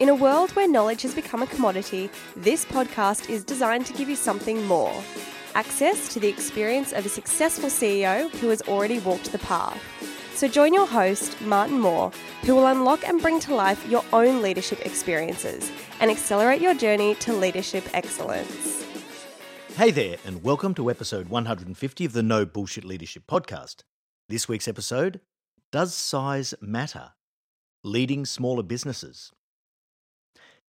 In a world where knowledge has become a commodity, this podcast is designed to give you something more access to the experience of a successful CEO who has already walked the path. So join your host, Martin Moore, who will unlock and bring to life your own leadership experiences and accelerate your journey to leadership excellence. Hey there, and welcome to episode 150 of the No Bullshit Leadership Podcast. This week's episode Does Size Matter? Leading Smaller Businesses.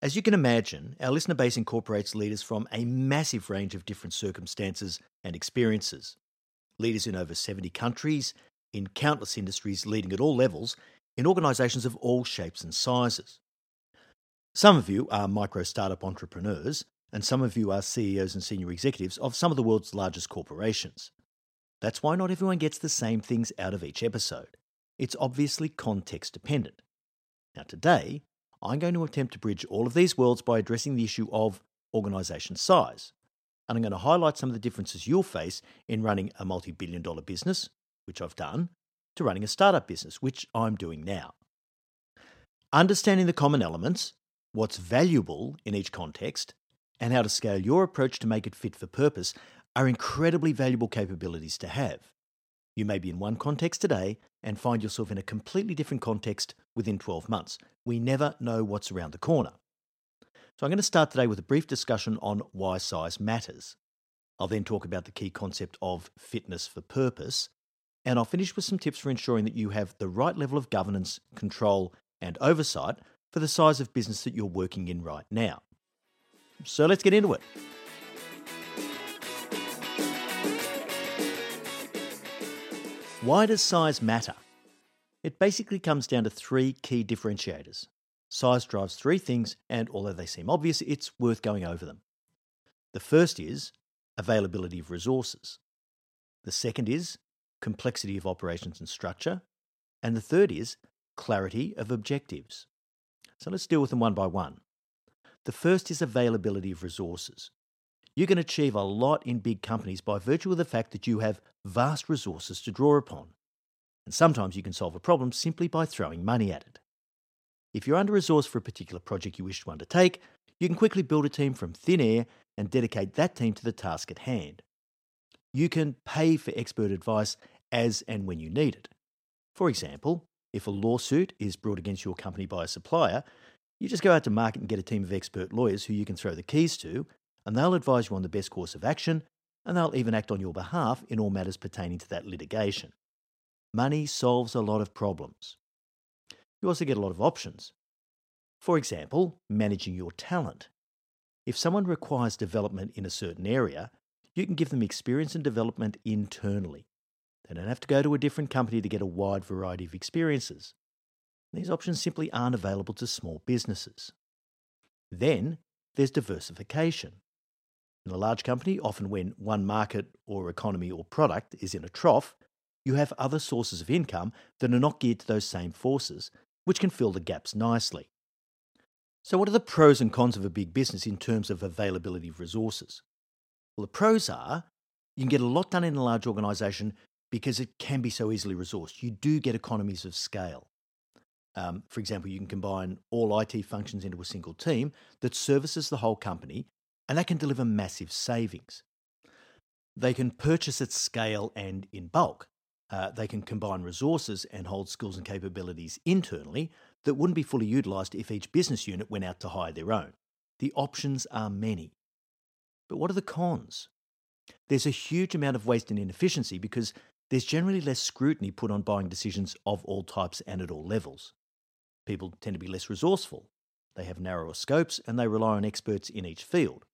As you can imagine, our listener base incorporates leaders from a massive range of different circumstances and experiences. Leaders in over 70 countries, in countless industries, leading at all levels, in organisations of all shapes and sizes. Some of you are micro startup entrepreneurs, and some of you are CEOs and senior executives of some of the world's largest corporations. That's why not everyone gets the same things out of each episode. It's obviously context dependent. Now, today, I'm going to attempt to bridge all of these worlds by addressing the issue of organisation size. And I'm going to highlight some of the differences you'll face in running a multi billion dollar business, which I've done, to running a startup business, which I'm doing now. Understanding the common elements, what's valuable in each context, and how to scale your approach to make it fit for purpose are incredibly valuable capabilities to have. You may be in one context today and find yourself in a completely different context within 12 months. We never know what's around the corner. So, I'm going to start today with a brief discussion on why size matters. I'll then talk about the key concept of fitness for purpose, and I'll finish with some tips for ensuring that you have the right level of governance, control, and oversight for the size of business that you're working in right now. So, let's get into it. Why does size matter? It basically comes down to three key differentiators. Size drives three things, and although they seem obvious, it's worth going over them. The first is availability of resources. The second is complexity of operations and structure. And the third is clarity of objectives. So let's deal with them one by one. The first is availability of resources. You can achieve a lot in big companies by virtue of the fact that you have vast resources to draw upon. And sometimes you can solve a problem simply by throwing money at it. If you're under resourced for a particular project you wish to undertake, you can quickly build a team from thin air and dedicate that team to the task at hand. You can pay for expert advice as and when you need it. For example, if a lawsuit is brought against your company by a supplier, you just go out to market and get a team of expert lawyers who you can throw the keys to, and they'll advise you on the best course of action, and they'll even act on your behalf in all matters pertaining to that litigation. Money solves a lot of problems. You also get a lot of options. For example, managing your talent. If someone requires development in a certain area, you can give them experience and development internally. They don't have to go to a different company to get a wide variety of experiences. These options simply aren't available to small businesses. Then there's diversification. In a large company, often when one market or economy or product is in a trough, you have other sources of income that are not geared to those same forces, which can fill the gaps nicely. So, what are the pros and cons of a big business in terms of availability of resources? Well, the pros are you can get a lot done in a large organisation because it can be so easily resourced. You do get economies of scale. Um, for example, you can combine all IT functions into a single team that services the whole company, and that can deliver massive savings. They can purchase at scale and in bulk. Uh, they can combine resources and hold skills and capabilities internally that wouldn't be fully utilised if each business unit went out to hire their own. The options are many. But what are the cons? There's a huge amount of waste and inefficiency because there's generally less scrutiny put on buying decisions of all types and at all levels. People tend to be less resourceful. They have narrower scopes and they rely on experts in each field.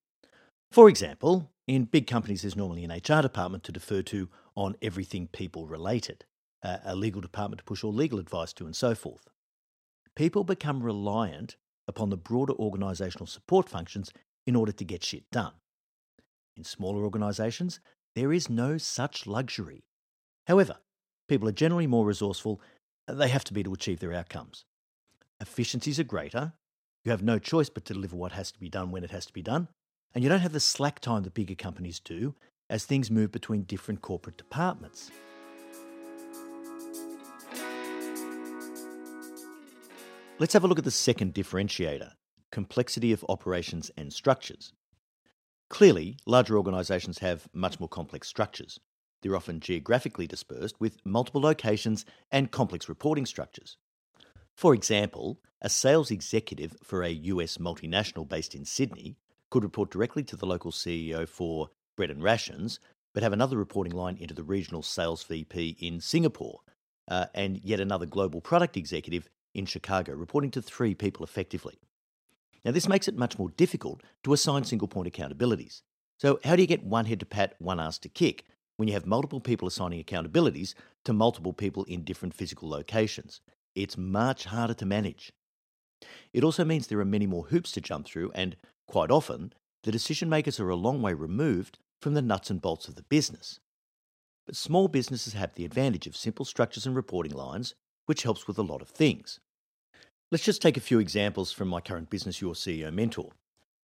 For example, in big companies, there's normally an HR department to defer to on everything people related, uh, a legal department to push all legal advice to, and so forth. People become reliant upon the broader organisational support functions in order to get shit done. In smaller organisations, there is no such luxury. However, people are generally more resourceful, they have to be to achieve their outcomes. Efficiencies are greater, you have no choice but to deliver what has to be done when it has to be done, and you don't have the slack time that bigger companies do as things move between different corporate departments. Let's have a look at the second differentiator complexity of operations and structures. Clearly, larger organisations have much more complex structures. They're often geographically dispersed with multiple locations and complex reporting structures. For example, a sales executive for a US multinational based in Sydney could report directly to the local CEO for bread and rations, but have another reporting line into the regional sales VP in Singapore, uh, and yet another global product executive in Chicago, reporting to three people effectively. Now, this makes it much more difficult to assign single point accountabilities. So, how do you get one head to pat, one ass to kick when you have multiple people assigning accountabilities to multiple people in different physical locations? It's much harder to manage. It also means there are many more hoops to jump through, and Quite often, the decision makers are a long way removed from the nuts and bolts of the business. But small businesses have the advantage of simple structures and reporting lines, which helps with a lot of things. Let's just take a few examples from my current Business Your CEO mentor.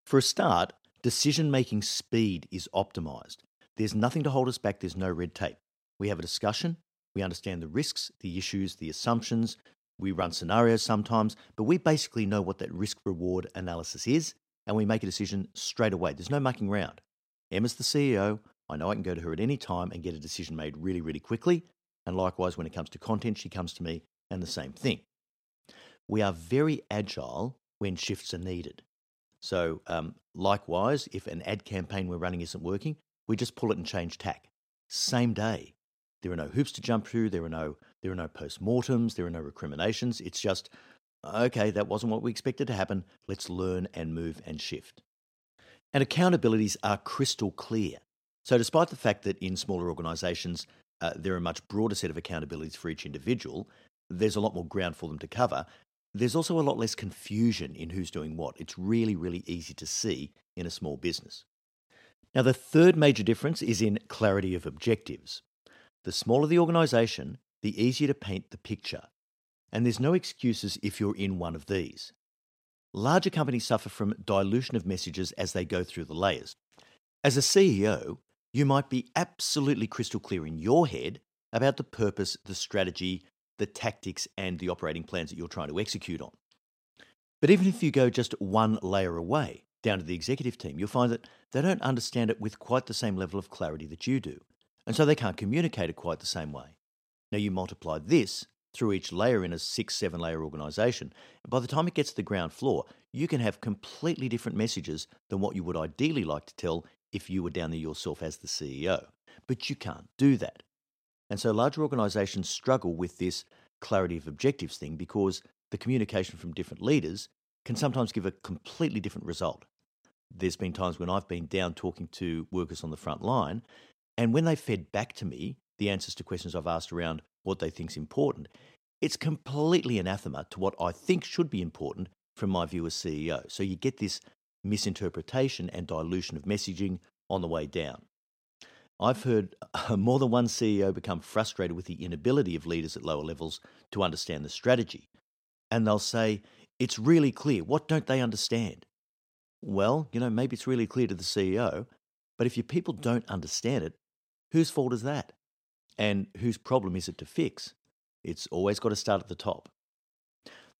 For a start, decision making speed is optimized. There's nothing to hold us back, there's no red tape. We have a discussion, we understand the risks, the issues, the assumptions, we run scenarios sometimes, but we basically know what that risk reward analysis is, and we make a decision straight away. There's no mucking around. Emma's the CEO. I know I can go to her at any time and get a decision made really, really quickly. And likewise, when it comes to content, she comes to me and the same thing. We are very agile when shifts are needed. So, um, likewise, if an ad campaign we're running isn't working, we just pull it and change tack. Same day. There are no hoops to jump through. There are no there are no post-mortems. There are no recriminations. It's just okay, that wasn't what we expected to happen. Let's learn and move and shift. And accountabilities are crystal clear. So, despite the fact that in smaller organisations uh, there are a much broader set of accountabilities for each individual, there's a lot more ground for them to cover. There's also a lot less confusion in who's doing what. It's really, really easy to see in a small business. Now, the third major difference is in clarity of objectives. The smaller the organisation, the easier to paint the picture And there's no excuses if you're in one of these. Larger companies suffer from dilution of messages as they go through the layers. As a CEO, you might be absolutely crystal clear in your head about the purpose, the strategy, the tactics, and the operating plans that you're trying to execute on. But even if you go just one layer away, down to the executive team, you'll find that they don't understand it with quite the same level of clarity that you do. And so they can't communicate it quite the same way. Now, you multiply this through each layer in a six, seven layer organization. And by the time it gets to the ground floor, you can have completely different messages than what you would ideally like to tell if you were down there yourself as the CEO. But you can't do that. And so larger organizations struggle with this clarity of objectives thing because the communication from different leaders can sometimes give a completely different result. There's been times when I've been down talking to workers on the front line, and when they fed back to me the answers to questions I've asked around what they think's important, it's completely anathema to what I think should be important from my view as CEO. So you get this misinterpretation and dilution of messaging on the way down. I've heard more than one CEO become frustrated with the inability of leaders at lower levels to understand the strategy. And they'll say, It's really clear. What don't they understand? Well, you know, maybe it's really clear to the CEO, but if your people don't understand it, whose fault is that? And whose problem is it to fix? It's always got to start at the top.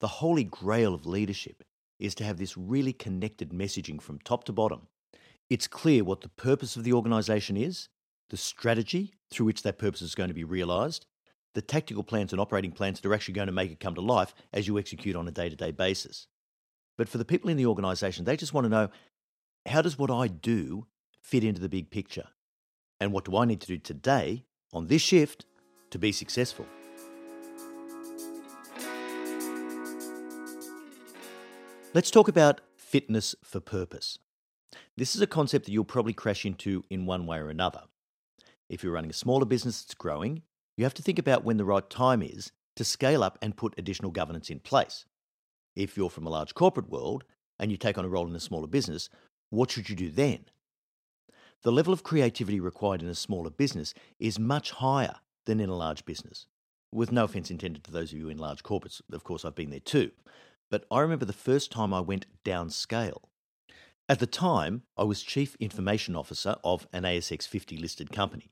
The holy grail of leadership is to have this really connected messaging from top to bottom. It's clear what the purpose of the organisation is, the strategy through which that purpose is going to be realised, the tactical plans and operating plans that are actually going to make it come to life as you execute on a day to day basis. But for the people in the organisation, they just want to know how does what I do fit into the big picture? And what do I need to do today on this shift to be successful. Let's talk about fitness for purpose. This is a concept that you'll probably crash into in one way or another. If you're running a smaller business that's growing, you have to think about when the right time is to scale up and put additional governance in place. If you're from a large corporate world and you take on a role in a smaller business, what should you do then? The level of creativity required in a smaller business is much higher than in a large business. With no offense intended to those of you in large corporates, of course, I've been there too. But I remember the first time I went downscale. At the time, I was Chief Information Officer of an ASX 50 listed company,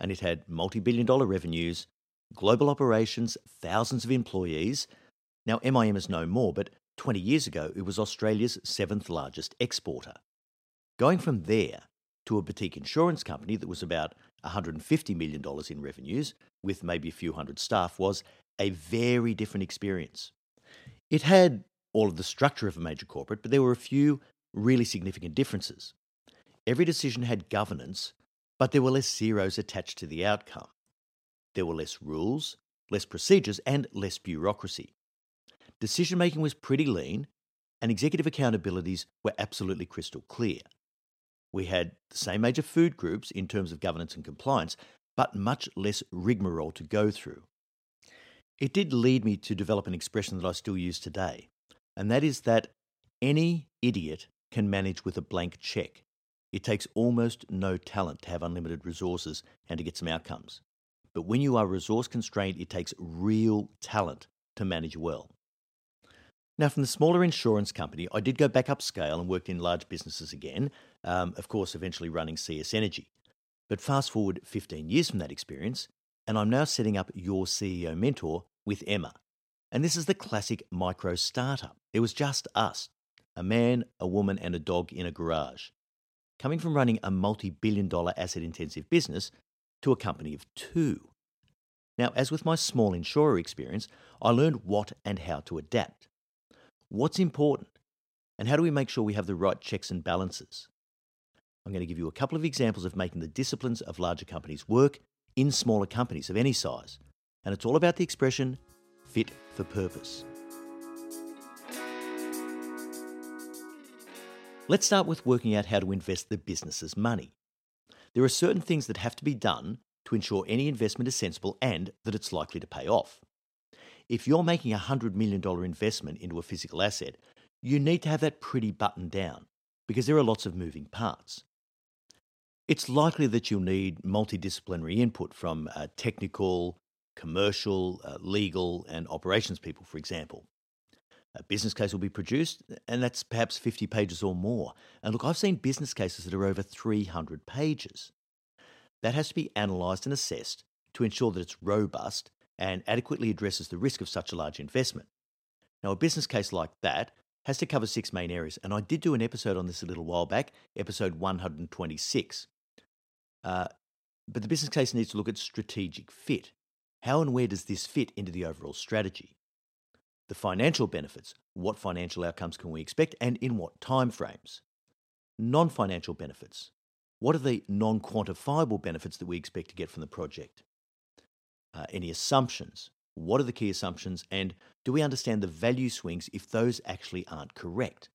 and it had multi billion dollar revenues, global operations, thousands of employees. Now, MIM is no more, but 20 years ago, it was Australia's seventh largest exporter. Going from there to a boutique insurance company that was about $150 million in revenues, with maybe a few hundred staff, was a very different experience. It had all of the structure of a major corporate, but there were a few really significant differences. Every decision had governance, but there were less zeros attached to the outcome. There were less rules, less procedures, and less bureaucracy. Decision making was pretty lean, and executive accountabilities were absolutely crystal clear. We had the same major food groups in terms of governance and compliance, but much less rigmarole to go through. It did lead me to develop an expression that I still use today, and that is that any idiot can manage with a blank check. It takes almost no talent to have unlimited resources and to get some outcomes. But when you are resource constrained, it takes real talent to manage well. Now, from the smaller insurance company, I did go back upscale and worked in large businesses again, um, of course, eventually running CS Energy. But fast forward 15 years from that experience, and I'm now setting up Your CEO Mentor with Emma. And this is the classic micro startup. It was just us a man, a woman, and a dog in a garage. Coming from running a multi billion dollar asset intensive business to a company of two. Now, as with my small insurer experience, I learned what and how to adapt. What's important? And how do we make sure we have the right checks and balances? I'm going to give you a couple of examples of making the disciplines of larger companies work in smaller companies of any size. And it's all about the expression fit for purpose. Let's start with working out how to invest the business's money. There are certain things that have to be done to ensure any investment is sensible and that it's likely to pay off. If you're making a $100 million investment into a physical asset, you need to have that pretty buttoned down because there are lots of moving parts. It's likely that you'll need multidisciplinary input from a technical, commercial, uh, legal, and operations people, for example. A business case will be produced, and that's perhaps 50 pages or more. And look, I've seen business cases that are over 300 pages. That has to be analysed and assessed to ensure that it's robust and adequately addresses the risk of such a large investment. Now, a business case like that has to cover six main areas, and I did do an episode on this a little while back, episode 126. Uh, but the business case needs to look at strategic fit. How and where does this fit into the overall strategy? The financial benefits, what financial outcomes can we expect and in what timeframes? Non-financial benefits, what are the non-quantifiable benefits that we expect to get from the project? Uh, any assumptions, what are the key assumptions and do we understand the value swings if those actually aren't correct?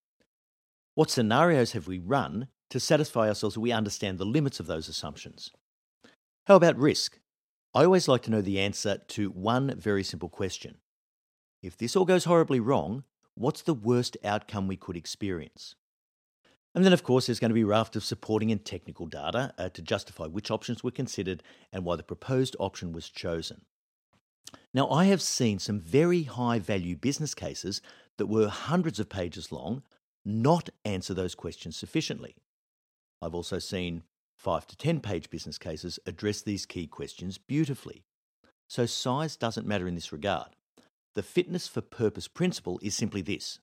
What scenarios have we run to satisfy ourselves that we understand the limits of those assumptions? How about risk? I always like to know the answer to one very simple question. If this all goes horribly wrong, what's the worst outcome we could experience? And then, of course, there's going to be a raft of supporting and technical data uh, to justify which options were considered and why the proposed option was chosen. Now, I have seen some very high value business cases that were hundreds of pages long not answer those questions sufficiently. I've also seen five to 10 page business cases address these key questions beautifully. So, size doesn't matter in this regard. The fitness for purpose principle is simply this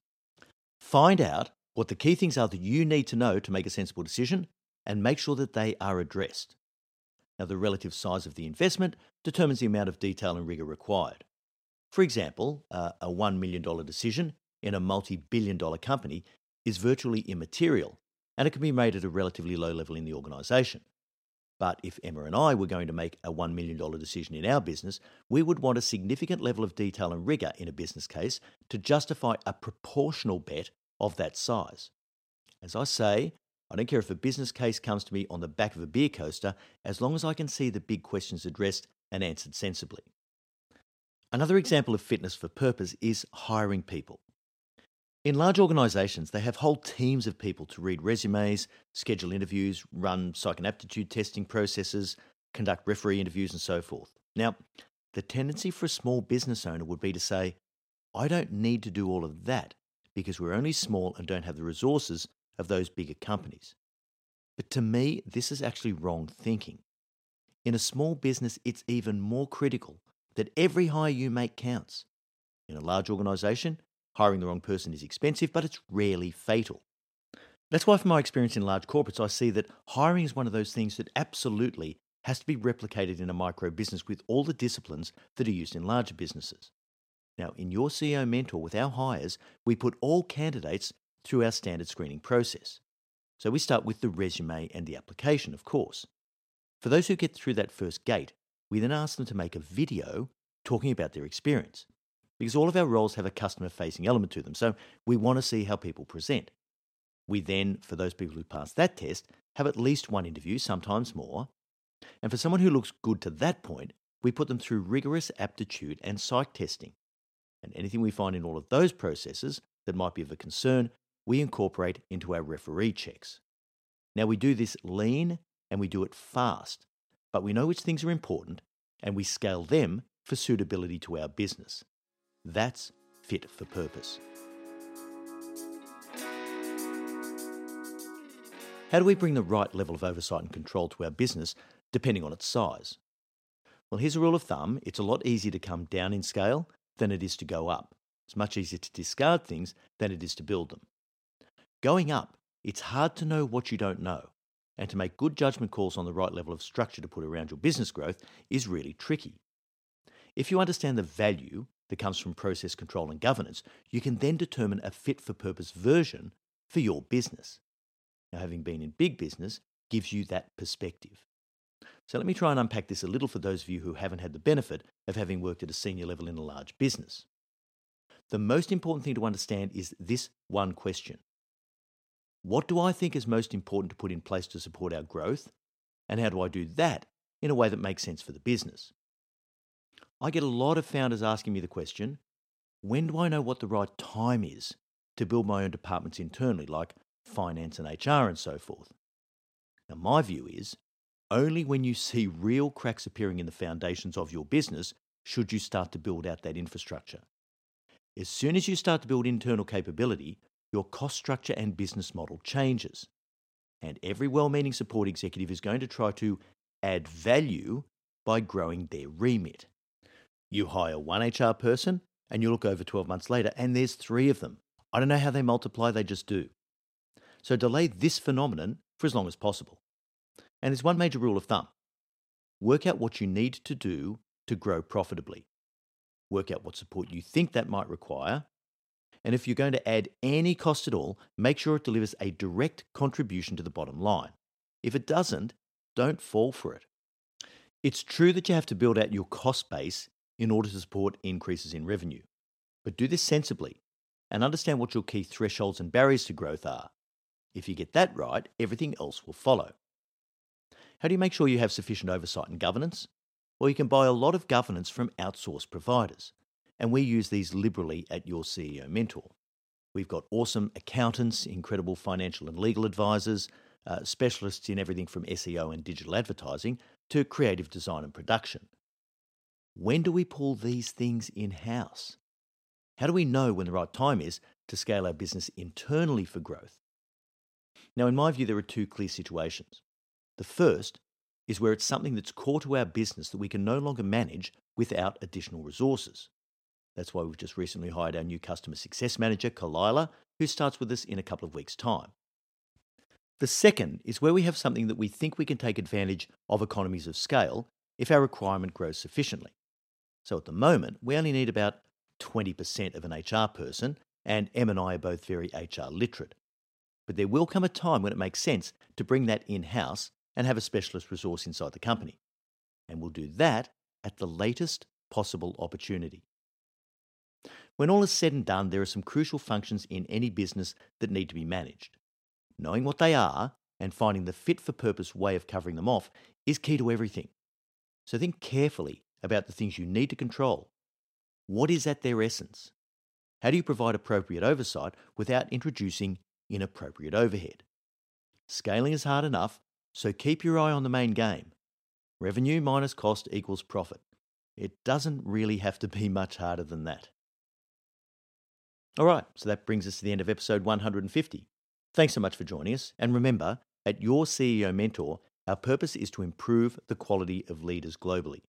find out what the key things are that you need to know to make a sensible decision and make sure that they are addressed. Now, the relative size of the investment determines the amount of detail and rigour required. For example, uh, a $1 million decision in a multi billion dollar company is virtually immaterial and it can be made at a relatively low level in the organisation. But if Emma and I were going to make a $1 million decision in our business, we would want a significant level of detail and rigour in a business case to justify a proportional bet of that size. As I say, I don't care if a business case comes to me on the back of a beer coaster, as long as I can see the big questions addressed and answered sensibly. Another example of fitness for purpose is hiring people. In large organisations, they have whole teams of people to read resumes, schedule interviews, run psych and aptitude testing processes, conduct referee interviews, and so forth. Now, the tendency for a small business owner would be to say, I don't need to do all of that because we're only small and don't have the resources of those bigger companies. But to me, this is actually wrong thinking. In a small business, it's even more critical that every hire you make counts. In a large organisation, hiring the wrong person is expensive, but it's rarely fatal. That's why, from my experience in large corporates, I see that hiring is one of those things that absolutely has to be replicated in a micro business with all the disciplines that are used in larger businesses. Now, in your CEO mentor with our hires, we put all candidates through our standard screening process. So we start with the resume and the application, of course. For those who get through that first gate, we then ask them to make a video talking about their experience. Because all of our roles have a customer facing element to them, so we want to see how people present. We then, for those people who pass that test, have at least one interview, sometimes more. And for someone who looks good to that point, we put them through rigorous aptitude and psych testing. And anything we find in all of those processes that might be of a concern, we incorporate into our referee checks. Now, we do this lean and we do it fast, but we know which things are important and we scale them for suitability to our business. That's fit for purpose. How do we bring the right level of oversight and control to our business depending on its size? Well, here's a rule of thumb it's a lot easier to come down in scale than it is to go up. It's much easier to discard things than it is to build them. Going up, it's hard to know what you don't know, and to make good judgment calls on the right level of structure to put around your business growth is really tricky. If you understand the value that comes from process control and governance, you can then determine a fit for purpose version for your business. Now, having been in big business gives you that perspective. So, let me try and unpack this a little for those of you who haven't had the benefit of having worked at a senior level in a large business. The most important thing to understand is this one question what do I think is most important to put in place to support our growth? And how do I do that in a way that makes sense for the business? I get a lot of founders asking me the question when do I know what the right time is to build my own departments internally, like finance and HR and so forth? Now, my view is only when you see real cracks appearing in the foundations of your business should you start to build out that infrastructure. As soon as you start to build internal capability, your cost structure and business model changes. And every well meaning support executive is going to try to add value by growing their remit. You hire one HR person and you look over 12 months later and there's three of them. I don't know how they multiply, they just do. So delay this phenomenon for as long as possible. And there's one major rule of thumb work out what you need to do to grow profitably. Work out what support you think that might require. And if you're going to add any cost at all, make sure it delivers a direct contribution to the bottom line. If it doesn't, don't fall for it. It's true that you have to build out your cost base in order to support increases in revenue. But do this sensibly and understand what your key thresholds and barriers to growth are. If you get that right, everything else will follow. How do you make sure you have sufficient oversight and governance? Well, you can buy a lot of governance from outsourced providers, and we use these liberally at your CEO Mentor. We've got awesome accountants, incredible financial and legal advisors, uh, specialists in everything from SEO and digital advertising to creative design and production. When do we pull these things in house? How do we know when the right time is to scale our business internally for growth? Now, in my view, there are two clear situations. The first is where it's something that's core to our business that we can no longer manage without additional resources. That's why we've just recently hired our new customer success manager, Kalila, who starts with us in a couple of weeks' time. The second is where we have something that we think we can take advantage of economies of scale if our requirement grows sufficiently. So at the moment, we only need about 20% of an HR person, and Em and I are both very HR literate. But there will come a time when it makes sense to bring that in house and have a specialist resource inside the company. And we'll do that at the latest possible opportunity. When all is said and done, there are some crucial functions in any business that need to be managed. Knowing what they are and finding the fit for purpose way of covering them off is key to everything. So think carefully about the things you need to control. What is at their essence? How do you provide appropriate oversight without introducing inappropriate overhead? Scaling is hard enough, so keep your eye on the main game. Revenue minus cost equals profit. It doesn't really have to be much harder than that. All right, so that brings us to the end of episode 150. Thanks so much for joining us. And remember, at your CEO Mentor, our purpose is to improve the quality of leaders globally.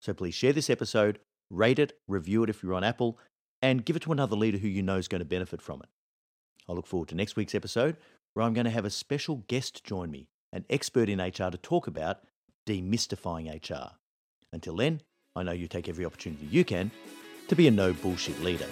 So please share this episode, rate it, review it if you're on Apple, and give it to another leader who you know is going to benefit from it. I look forward to next week's episode where I'm going to have a special guest join me, an expert in HR, to talk about demystifying HR. Until then, I know you take every opportunity you can to be a no bullshit leader.